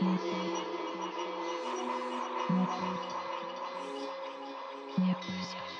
Нет, нельзя.